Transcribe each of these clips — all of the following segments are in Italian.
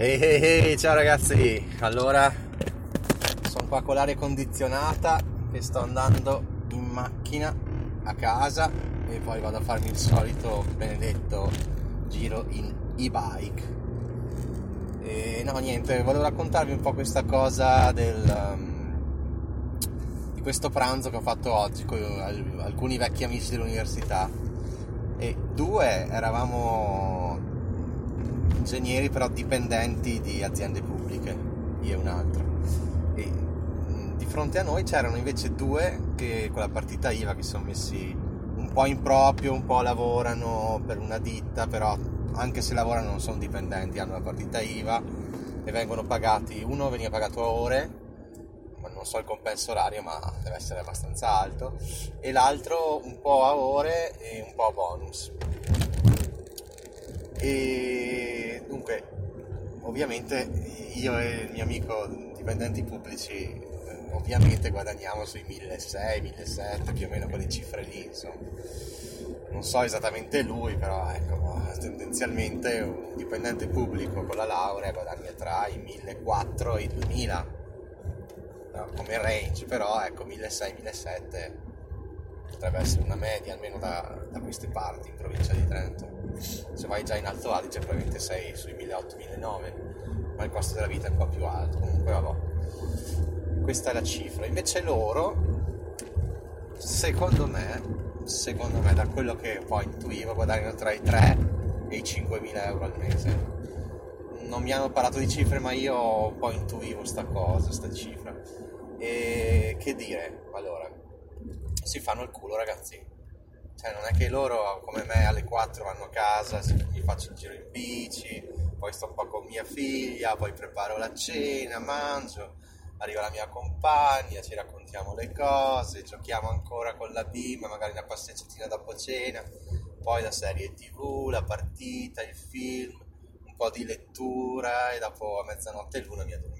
Ehi hey, hey, hey, ciao ragazzi. Allora, sono qua con l'aria condizionata che sto andando in macchina a casa e poi vado a farmi il solito benedetto giro in e-bike e no, niente, volevo raccontarvi un po' questa cosa del, um, di questo pranzo che ho fatto oggi con alcuni vecchi amici dell'università. E due eravamo ingegneri però dipendenti di aziende pubbliche, io e un altro. E di fronte a noi c'erano invece due che con la partita IVA che sono messi un po' in proprio, un po' lavorano per una ditta, però anche se lavorano non sono dipendenti, hanno la partita IVA e vengono pagati, uno veniva pagato a ore, non so il compenso orario, ma deve essere abbastanza alto, e l'altro un po' a ore e un po' a bonus. E ovviamente io e il mio amico dipendenti pubblici ovviamente guadagniamo sui 1600, 1700 più o meno quelle cifre lì, insomma. Non so esattamente lui, però ecco, tendenzialmente un dipendente pubblico con la laurea guadagna tra i 1400 e i 2000 no, come range, però ecco 1600-1700 potrebbe essere una media almeno da, da, queste parti in provincia di Trento. Se vai già in Alto Adige probabilmente sei sui 1800-1900, ma il costo della vita è un po' più alto, comunque vabbè. Questa è la cifra. Invece loro, secondo me, secondo me, da quello che poi intuivo, guadagnano tra i 3 e i 5.000 euro al mese. Non mi hanno parlato di cifre, ma io un po' intuivo sta cosa, questa cifra. E che dire, allora, si fanno il culo ragazzi. Cioè non è che loro come me alle 4 vanno a casa, mi faccio il giro in bici, poi sto po' con mia figlia, poi preparo la cena, mangio, arriva la mia compagna, ci raccontiamo le cose, giochiamo ancora con la bimba, magari una passeggiatina dopo cena, poi la serie tv, la partita, il film, un po' di lettura e dopo a mezzanotte l'una mi no?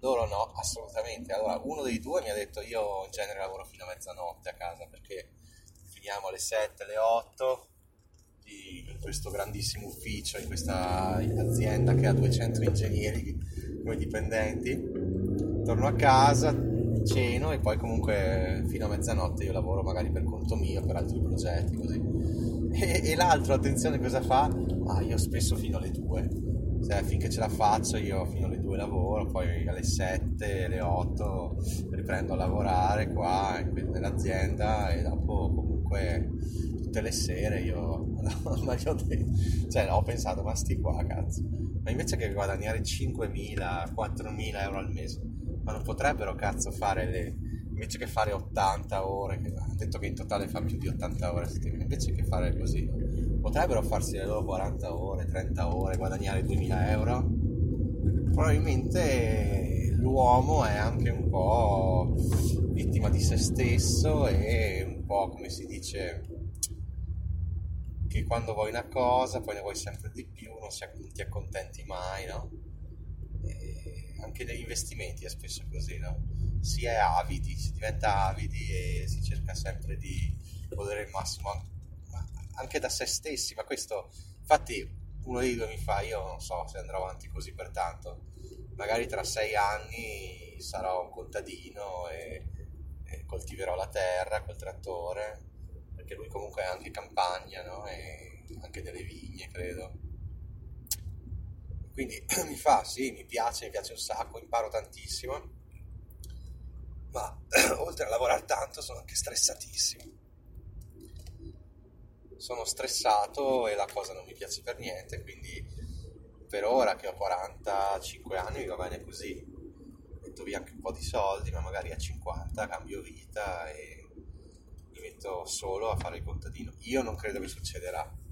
Loro no, assolutamente. Allora, uno dei due mi ha detto io in genere lavoro fino a mezzanotte a casa perché finiamo alle 7, alle 8 in questo grandissimo ufficio, in questa azienda che ha 200 ingegneri come dipendenti torno a casa, ceno e poi comunque fino a mezzanotte io lavoro magari per conto mio, per altri progetti, così. E, e l'altro, attenzione, cosa fa? Ah, io spesso fino alle due. Cioè, finché ce la faccio io fino alle due lavoro, poi alle 7, alle 8 riprendo a lavorare qua nell'azienda e dopo comunque tutte le sere io cioè, ho pensato ma sti qua cazzo ma invece che guadagnare 5.000 4.000 euro al mese ma non potrebbero cazzo fare le invece che fare 80 ore ha detto che in totale fa più di 80 ore a settimana invece che fare così potrebbero farsi le loro 40 ore 30 ore guadagnare 2000 euro probabilmente l'uomo è anche un po' vittima di se stesso e un po' come si dice che quando vuoi una cosa poi ne vuoi sempre di più non, ti accontenti mai no? anche negli investimenti è spesso così, no? Si è avidi, si diventa avidi e si cerca sempre di godere il massimo anche da se stessi, ma questo, infatti, uno dei due mi fa, io non so se andrò avanti così per tanto, magari tra sei anni sarò un contadino e, e coltiverò la terra col trattore, perché lui comunque ha anche campagna, no? E anche delle vigne, credo quindi mi fa, sì, mi piace, mi piace un sacco, imparo tantissimo, ma oltre a lavorare tanto sono anche stressatissimo. Sono stressato e la cosa non mi piace per niente, quindi per ora che ho 45 anni mi va bene così. Metto via anche un po' di soldi, ma magari a 50 cambio vita e mi metto solo a fare il contadino. Io non credo che succederà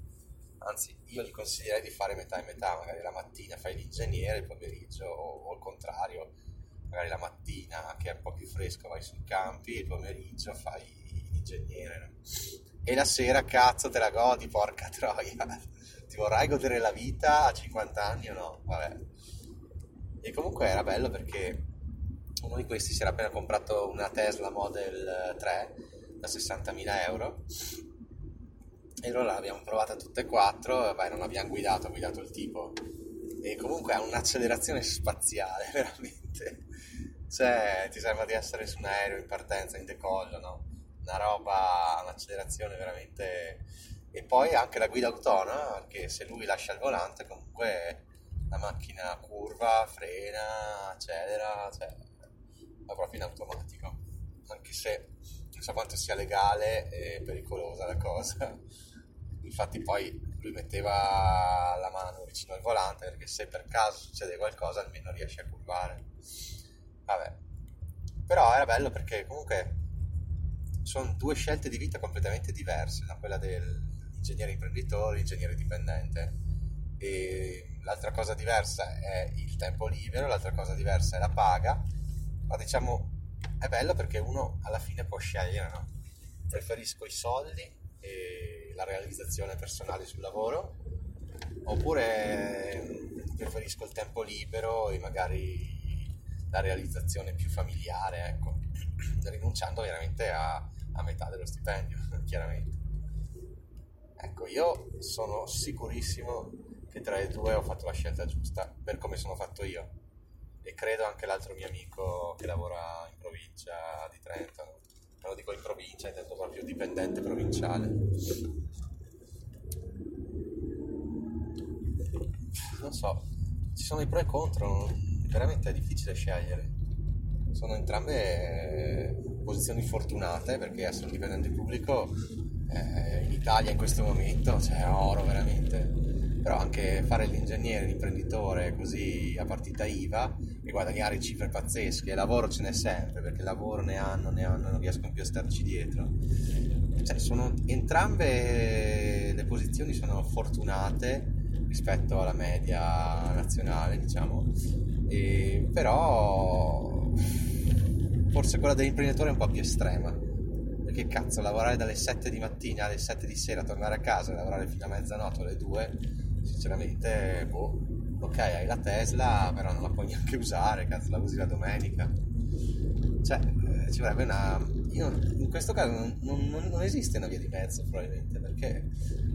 anzi io gli consiglierei di fare metà e metà, magari la mattina fai l'ingegnere, il pomeriggio o, o il contrario, magari la mattina che è un po' più fresco vai sui campi, il pomeriggio fai l'ingegnere. No? E la sera cazzo te la godi, porca troia, ti vorrai godere la vita a 50 anni o no? Vabbè. E comunque era bello perché uno di questi si era appena comprato una Tesla Model 3 da 60.000 euro e allora l'abbiamo provata tutte e quattro, beh non abbiamo guidato, ha guidato il tipo e comunque ha un'accelerazione spaziale veramente cioè ti sembra di essere su un aereo in partenza, in decollo no? Una roba, un'accelerazione veramente. E poi anche la guida autonoma perché se lui lascia il volante comunque la macchina curva, frena, accelera cioè va proprio in automatico. Anche se non so quanto sia legale e pericolosa la cosa. Infatti poi lui metteva la mano vicino al volante perché se per caso succede qualcosa almeno riesce a curvare. Vabbè. Però era bello perché comunque sono due scelte di vita completamente diverse da quella dell'ingegnere imprenditore l'ingegnere dipendente. E l'altra cosa diversa è il tempo libero l'altra cosa diversa è la paga. Ma diciamo è bello perché uno alla fine può scegliere no? preferisco i soldi e la realizzazione personale sul lavoro oppure preferisco il tempo libero e magari la realizzazione più familiare ecco. Rinunciando veramente a, a metà dello stipendio chiaramente ecco io sono sicurissimo che tra le due ho fatto la scelta giusta per come sono fatto io e credo anche l'altro mio amico che lavora in provincia di Trento lo dico in provincia, intendo proprio dipendente provinciale. Non so, ci sono i pro e i contro, veramente è difficile scegliere. Sono entrambe posizioni fortunate perché essere un dipendente pubblico eh, in Italia in questo momento c'è cioè, oro veramente. Però anche fare l'ingegnere, l'imprenditore così a partita IVA e guadagnare cifre pazzesche, lavoro ce n'è sempre perché lavoro ne hanno, ne hanno, non riescono più a starci dietro. Cioè, sono, entrambe le posizioni sono fortunate rispetto alla media nazionale, diciamo, e, però forse quella dell'imprenditore è un po' più estrema perché cazzo lavorare dalle 7 di mattina alle 7 di sera tornare a casa e lavorare fino a mezzanotte alle 2 sinceramente, boh, ok, hai la Tesla, però non la puoi neanche usare, cazzo, la usi la domenica. Cioè, eh, ci vorrebbe una... Io, in questo caso non, non, non, esiste una via di mezzo, probabilmente, perché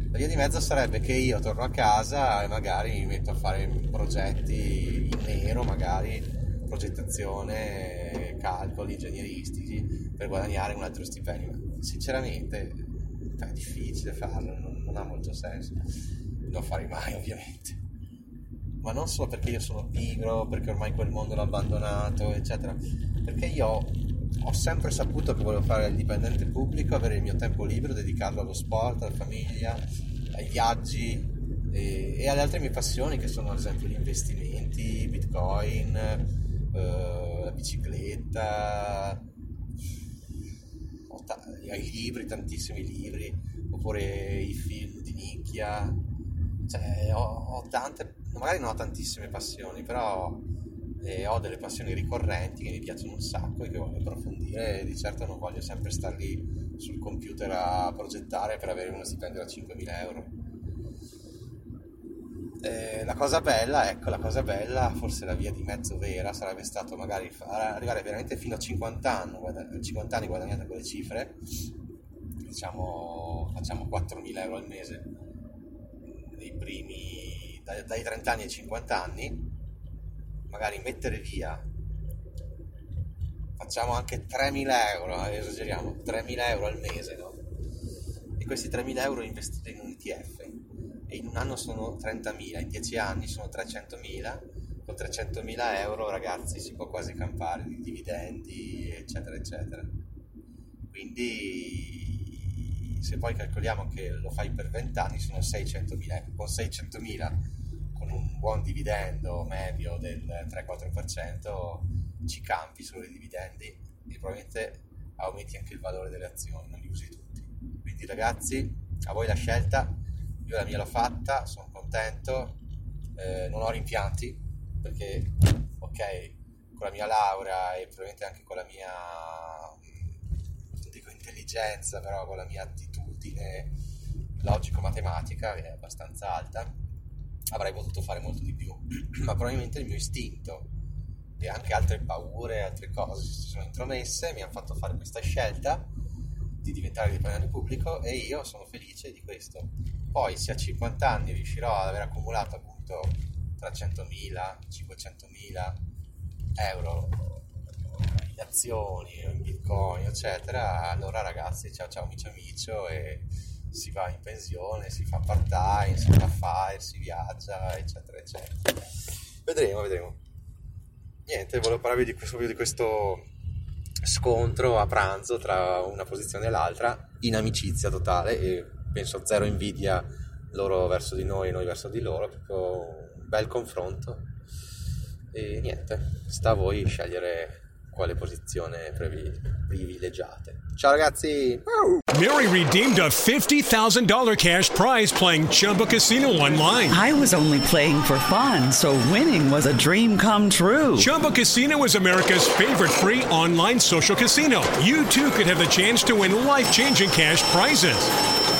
la via di mezzo sarebbe che io torno a casa e magari mi metto a fare progetti in nero, magari progettazione, calcoli ingegneristici per guadagnare un altro stipendio. Sinceramente è difficile farlo, non, non ha molto senso. Non farei mai ovviamente. Ma non solo perché io sono pigro perché ormai quel mondo l'ho abbandonato eccetera. Perché io ho sempre saputo che volevo fare il dipendente pubblico avere il mio tempo libero dedicarlo allo sport alla famiglia ai viaggi e, alle altre mie passioni che sono ad esempio gli investimenti bitcoin eh, la bicicletta i libri tantissimi libri oppure i film di nicchia cioè, ho, ho, tante, magari non ho tantissime passioni, però eh, ho delle passioni ricorrenti che mi piacciono un sacco e che voglio approfondire e di certo non voglio sempre star lì sul computer a progettare per avere uno stipendio da 5.000 euro. Eh, la cosa bella, ecco, la cosa bella, forse la via di mezzo vera sarebbe stato magari arrivare veramente fino a 50 anni, guadagn- 50 anni guadagnate quelle cifre, diciamo facciamo 4.000 euro al mese, dei primi dai, dai 30 anni ai 50 anni magari mettere via facciamo anche 3.000 euro eh, esageriamo 3.000 euro al mese no? e questi 3.000 euro investiti in un ETF in un anno sono 30.000 in 10 anni sono 300.000 con 300.000 euro ragazzi si può quasi campare di dividendi eccetera eccetera. Quindi se poi calcoliamo che lo fai per 20 anni sono 600.000, ecco, con 600.000 con un buon dividendo medio del 3-4% ci campi solo i dividendi e probabilmente aumenti anche il valore delle azioni, non li usi tutti. Quindi ragazzi, a voi la scelta, io la mia l'ho fatta, sono contento, eh, non ho rimpianti perché, ok, con la mia laurea e probabilmente anche con la mia, non dico intelligenza, però con la mia attitudine logico-matematica, che è abbastanza alta, avrei potuto fare molto di più, ma probabilmente il mio istinto e anche altre paure, altre cose si sono intromesse, mi hanno fatto fare questa scelta di diventare dipendente pubblico e io sono felice di questo. Poi se a 50 anni riuscirò ad aver accumulato appunto 300.000, 500.000 euro in azioni, in bitcoin, eccetera, allora ragazzi, ciao ciao amici amicio e si va in pensione, si fa part time, si fa fire, si viaggia, eccetera, eccetera. Vedremo, vedremo. Niente, volevo parlarvi di questo, di questo scontro a pranzo tra una posizione e l'altra, in amicizia totale e penso zero invidia loro verso di noi e noi verso di loro, proprio un bel confronto. E niente, sta a voi scegliere quale posizione privilegiate. Ciao ragazzi! Mary redeemed a $50,000 cash prize playing Chumba Casino online. I was only playing for fun, so winning was a dream come true. Chumba Casino is America's favorite free online social casino. You too could have the chance to win life changing cash prizes.